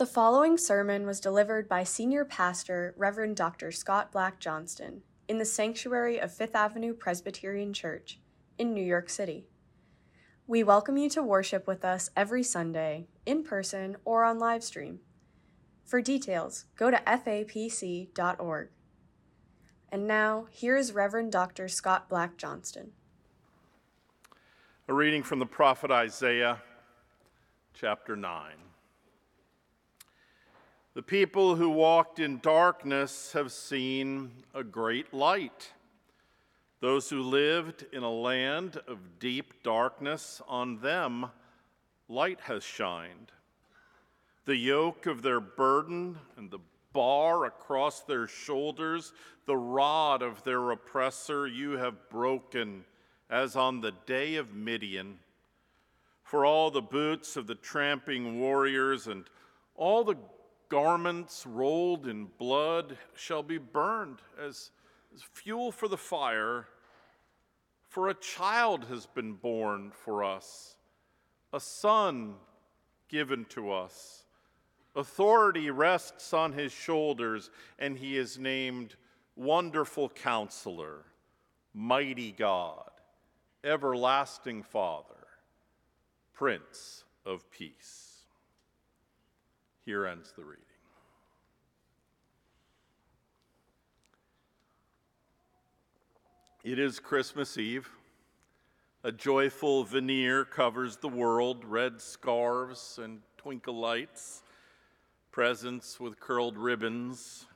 The following sermon was delivered by Senior Pastor Reverend Dr. Scott Black Johnston in the sanctuary of Fifth Avenue Presbyterian Church in New York City. We welcome you to worship with us every Sunday, in person or on live stream. For details, go to fapc.org. And now, here is Reverend Dr. Scott Black Johnston. A reading from the prophet Isaiah, chapter 9. The people who walked in darkness have seen a great light. Those who lived in a land of deep darkness, on them light has shined. The yoke of their burden and the bar across their shoulders, the rod of their oppressor, you have broken as on the day of Midian. For all the boots of the tramping warriors and all the garments rolled in blood shall be burned as, fuel for the fire. For a child has been born for us, a son given to us. Authority rests on his shoulders, and he is named Wonderful Counselor, Mighty God, Everlasting Father, Prince of Peace. Here ends the reading. It is Christmas Eve. A joyful veneer covers the world, red scarves and twinkle lights, presents with curled ribbons,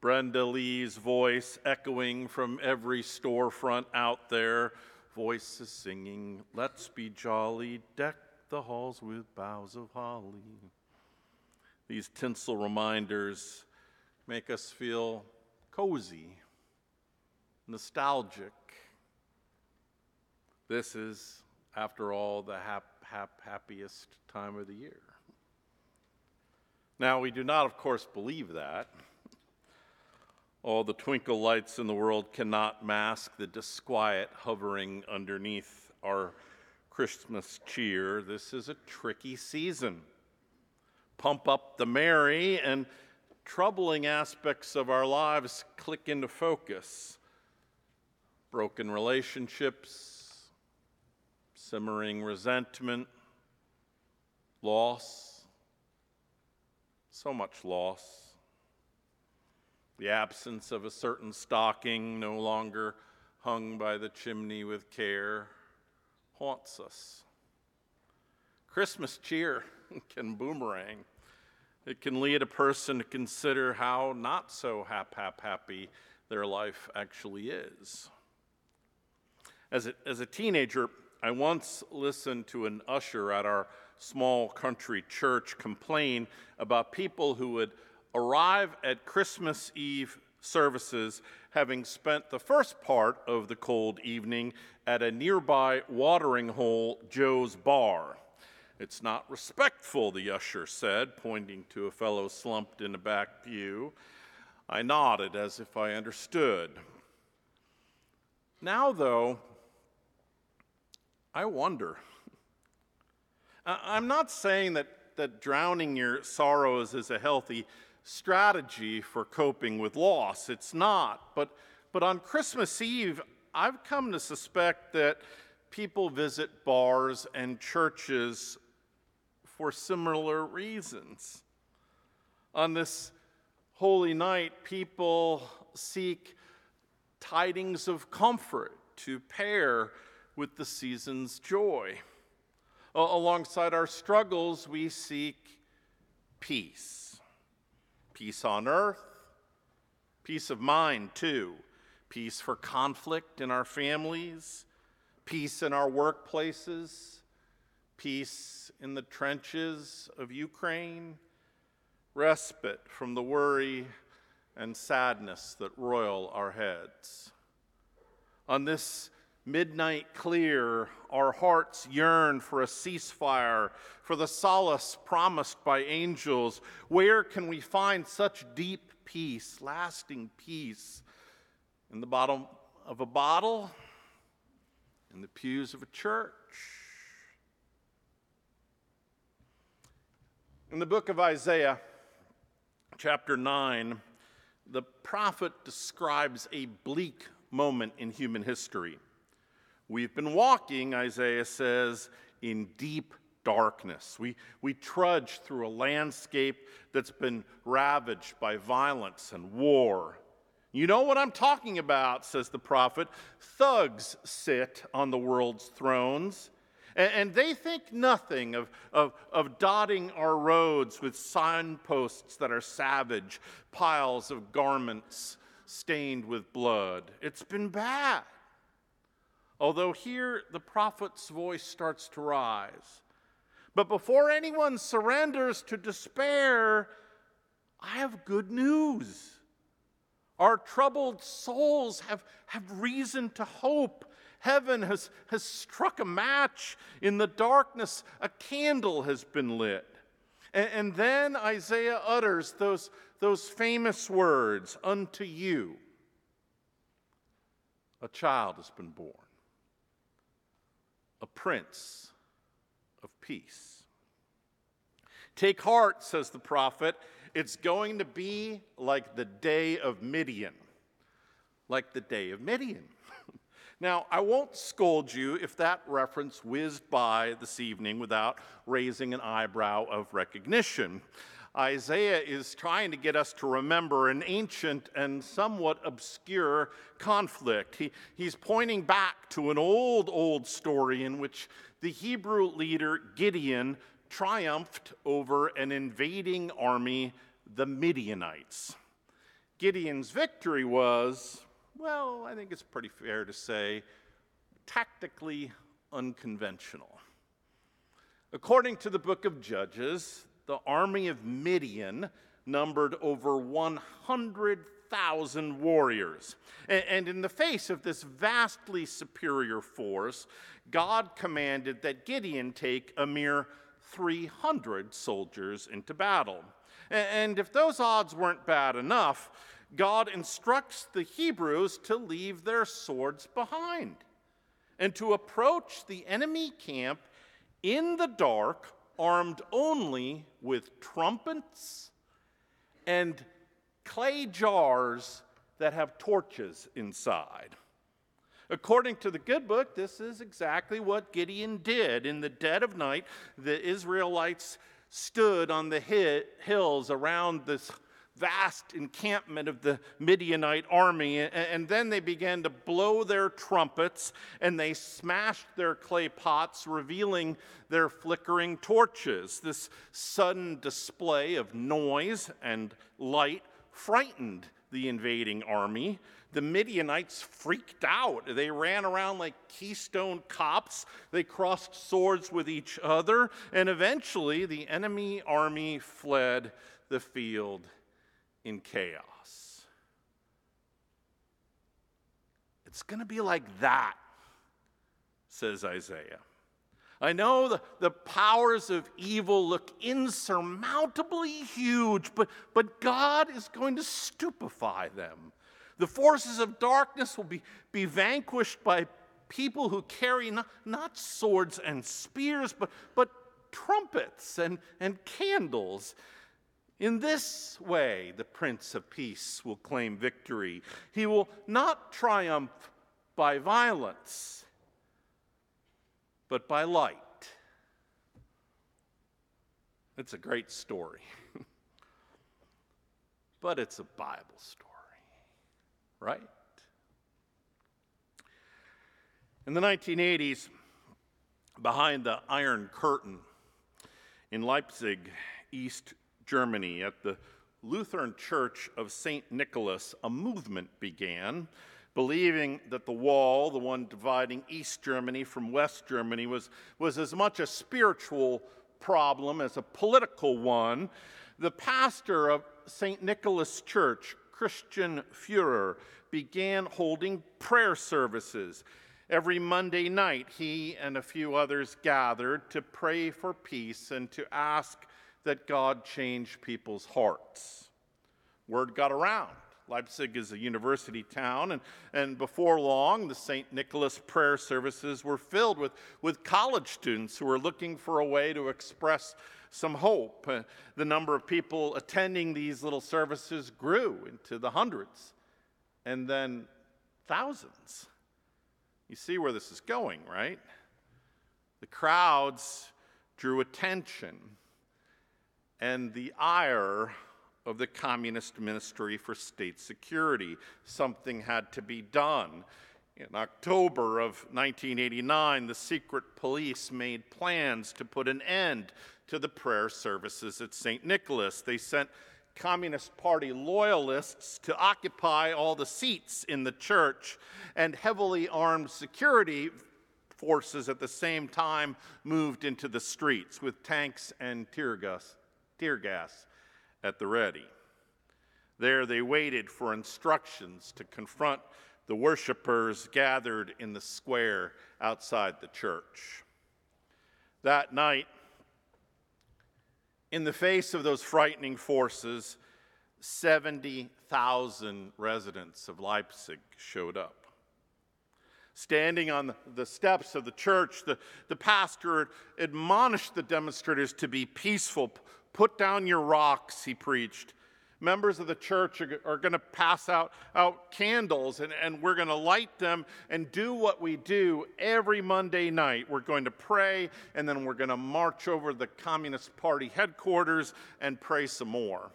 Brenda Lee's voice echoing from every storefront out there, voices singing, Let's be jolly, deck the halls with boughs of holly. These tinsel reminders make us feel cozy, nostalgic. This is, after all, the hap, hap, happiest time of the year. Now, we do not, of course, believe that. All the twinkle lights in the world cannot mask the disquiet hovering underneath our Christmas cheer. This is a tricky season pump up the merry, and troubling aspects of our lives click into focus. Broken relationships, simmering resentment, loss, so much loss. The absence of a certain stocking no longer hung by the chimney with care haunts us. Christmas cheer can boomerang. It can lead a person to consider how not so hap hap happy their life actually is. As a, as a teenager, I once listened to an usher at our small country church complain about people who would arrive at Christmas Eve services having spent the first part of the cold evening at a nearby watering hole Joe's Bar. It's not respectful, the usher said, pointing to a fellow slumped in a back pew. I nodded as if I understood. Now, though, I wonder. I'm not saying that, that drowning your sorrows is a healthy strategy for coping with loss. It's not. But, but on Christmas Eve, I've come to suspect that people visit bars and churches for similar reasons. On this holy night, people seek tidings of comfort to pair with the season's joy. Alongside our struggles, we seek peace. Peace on earth, peace of mind, too. Peace for conflict in our families, peace in our workplaces, peace in the trenches of Ukraine, respite from the worry and sadness that roil our heads. On this midnight clear, our hearts yearn for a ceasefire, for the solace promised by angels. Where can we find such deep peace, lasting peace? In the bottom of a bottle? In the pews of a church? In the book of Isaiah, chapter 9, the prophet describes a bleak moment in human history. We've been walking, Isaiah says, in deep darkness. We, we trudge through a landscape that's been ravaged by violence and war. You know what I'm talking about, says the prophet. Thugs sit on the world's thrones. And, they think nothing of, of, of dotting our roads with signposts that are savage, piles of garments stained with blood. It's been bad. Although here the prophet's voice starts to rise. But before anyone surrenders to despair, I have good news. Our troubled souls have, have reason to hope Heaven has, has struck a match. In the darkness, a candle has been lit. And, and then Isaiah utters those, those famous words Unto you a child has been born, a prince of peace. Take heart, says the prophet. It's going to be like the day of Midian. Like the day of Midian. Now, I won't scold you if that reference whizzed by this evening without raising an eyebrow of recognition. Isaiah is trying to get us to remember an ancient and somewhat obscure conflict. He, he's pointing back to an old, old story in which the Hebrew leader Gideon triumphed over an invading army, the Midianites. Gideon's victory was well, I think it's pretty fair to say, tactically unconventional. According to the book of Judges, the army of Midian numbered over 100,000 warriors. And in the face of this vastly superior force, God commanded that Gideon take a mere 300 soldiers into battle. And if those odds weren't bad enough, God instructs the Hebrews to leave their swords behind and to approach the enemy camp in the dark, armed only with trumpets and clay jars that have torches inside. According to the good book, this is exactly what Gideon did. In the dead of night, the Israelites stood on the hills around this vast encampment of the Midianite army. And then they began to blow their trumpets and they smashed their clay pots, revealing their flickering torches. This sudden display of noise and light frightened the invading army. The Midianites freaked out. They ran around like Keystone cops. They crossed swords with each other. And eventually, the enemy army fled the field in chaos. It's going to be like that, says Isaiah. I know the, the powers of evil look insurmountably huge, but, but God is going to stupefy them. The forces of darkness will be, be vanquished by people who carry not, not swords and spears, but, but trumpets and, and candles. In this way, the Prince of Peace will claim victory. He will not triumph by violence, but by light. It's a great story, but it's a Bible story, right? In the 1980s, behind the Iron Curtain in Leipzig, East Germany, at the Lutheran Church of St. Nicholas, a movement began, believing that the wall, the one dividing East Germany from West Germany, was, was as much a spiritual problem as a political one. The pastor of St. Nicholas Church, Christian Führer, began holding prayer services. Every Monday night, he and a few others gathered to pray for peace and to ask that God changed people's hearts. Word got around. Leipzig is a university town, and, and before long, the St. Nicholas prayer services were filled with, with college students who were looking for a way to express some hope. Uh, the number of people attending these little services grew into the hundreds and then thousands. You see where this is going, right? The crowds drew attention and the ire of the Communist Ministry for State Security. Something had to be done. In October of 1989, the secret police made plans to put an end to the prayer services at St. Nicholas. They sent Communist Party loyalists to occupy all the seats in the church, and heavily armed security forces at the same time moved into the streets with tanks and tear gas, tear gas at the ready. There they waited for instructions to confront the worshippers gathered in the square outside the church. That night, in the face of those frightening forces, 70,000 residents of Leipzig showed up. Standing on the steps of the church, the, the pastor admonished the demonstrators to be peaceful. Put down your rocks, he preached. Members of the church are, are going to pass out, out candles and, and we're going to light them and do what we do every Monday night. We're going to pray and then we're going to march over the Communist Party headquarters and pray some more.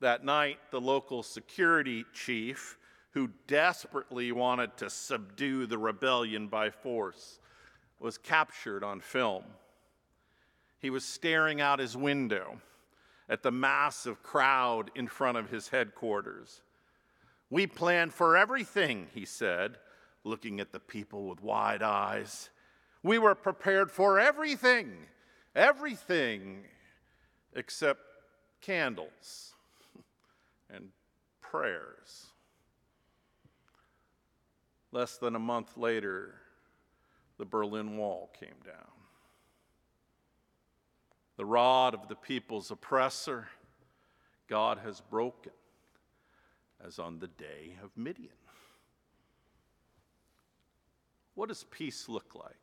That night, the local security chief who desperately wanted to subdue the rebellion by force, was captured on film. He was staring out his window at the massive crowd in front of his headquarters. We planned for everything, he said, looking at the people with wide eyes. We were prepared for everything, everything except candles and prayers. Less than a month later, the Berlin Wall came down. The rod of the people's oppressor, God has broken, as on the day of Midian. What does peace look like?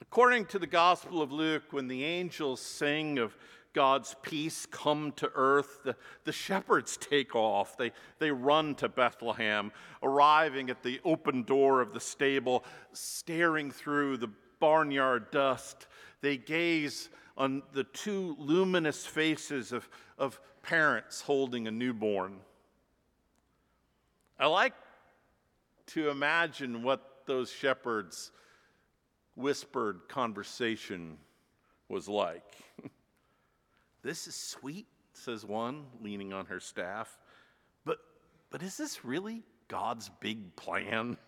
According to the Gospel of Luke, when the angels sing of God's peace come to earth, the, the shepherds take off. They, they run to Bethlehem, arriving at the open door of the stable, staring through the barnyard dust. They gaze on the two luminous faces of, of parents holding a newborn. I like to imagine what those shepherds' whispered conversation was like. This is sweet, says one, leaning on her staff. But, but is this really God's big plan?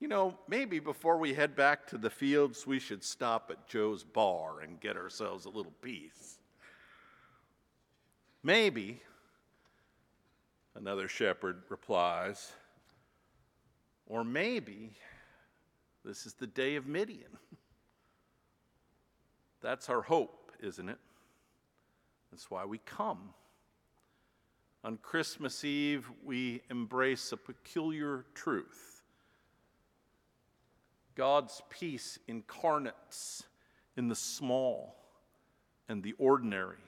you know, maybe before we head back to the fields, we should stop at Joe's bar and get ourselves a little peace. Maybe, another shepherd replies, or maybe this is the day of Midian. That's our hope, isn't it? That's why we come. On Christmas Eve, we embrace a peculiar truth. God's peace incarnates in the small and the ordinary.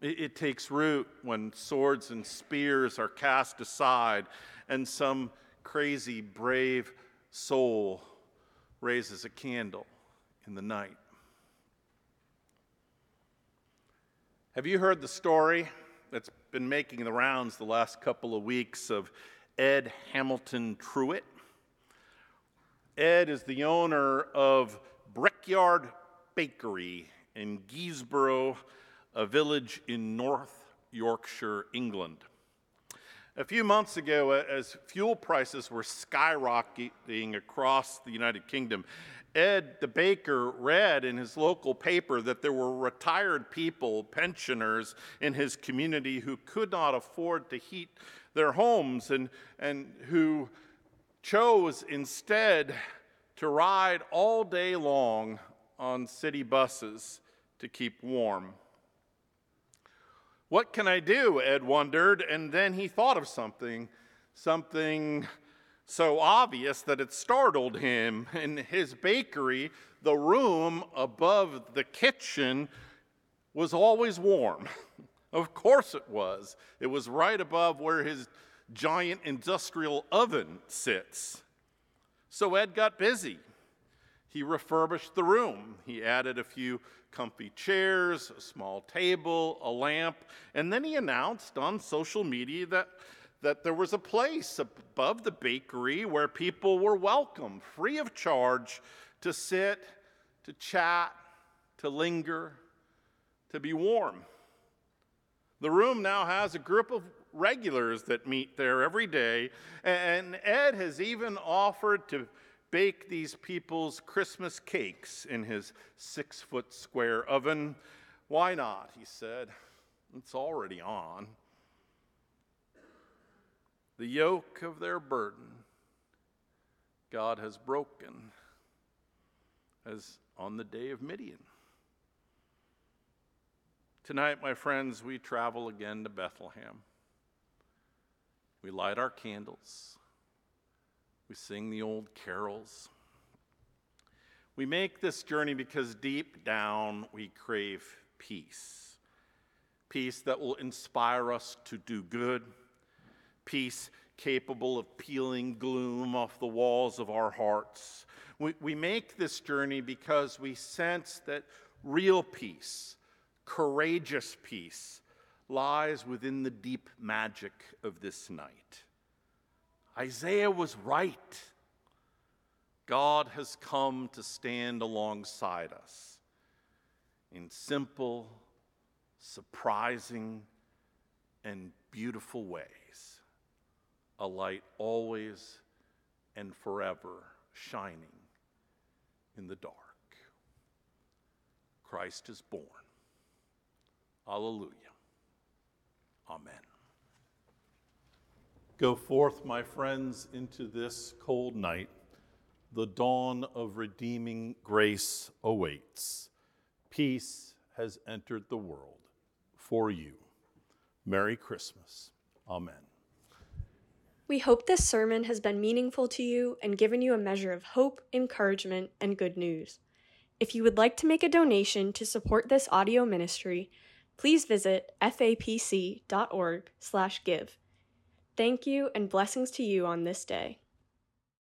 It, it, takes root when swords and spears are cast aside and some crazy, brave soul raises a candle in the night. Have you heard the story that's been making the rounds the last couple of weeks of Ed Hamilton Trewhitt? Ed is the owner of Brickyard Bakery in Guisborough, a village in North Yorkshire, England. A few months ago, as fuel prices were skyrocketing across the United Kingdom, Ed the baker read in his local paper that there were retired people, pensioners in his community who could not afford to heat their homes and, and who chose instead to ride all day long on city buses to keep warm. What can I do? Ed wondered, and then he thought of something, something so obvious that it startled him. In his bakery, the room above the kitchen was always warm. of course it was. It was right above where his giant industrial oven sits. So Ed got busy. He refurbished the room. He added a few comfy chairs, a small table, a lamp, and then he announced on social media that, that there was a place above the bakery where people were welcome, free of charge, to sit, to chat, to linger, to be warm. The room now has a group of regulars that meet there every day, and Ed has even offered to bake these people's Christmas cakes in his six foot square oven. Why not? He said. It's already on. The yoke of their burden God has broken, as on the day of Midian. Tonight, my friends, we travel again to Bethlehem. We light our candles. We sing the old carols. We make this journey because deep down we crave peace. Peace that will inspire us to do good. Peace capable of peeling gloom off the walls of our hearts. We, we make this journey because we sense that real peace, courageous peace, lies within the deep magic of this night. Isaiah was right. God has come to stand alongside us in simple, surprising, and beautiful ways. A light always and forever shining in the dark. Christ is born. Alleluia. Amen. Go forth, my friends, into this cold night. The dawn of redeeming grace awaits. Peace has entered the world for you. Merry Christmas. Amen. We hope this sermon has been meaningful to you and given you a measure of hope, encouragement, and good news. If you would like to make a donation to support this audio ministry, please visit fapc.org/give. Thank you and blessings to you on this day.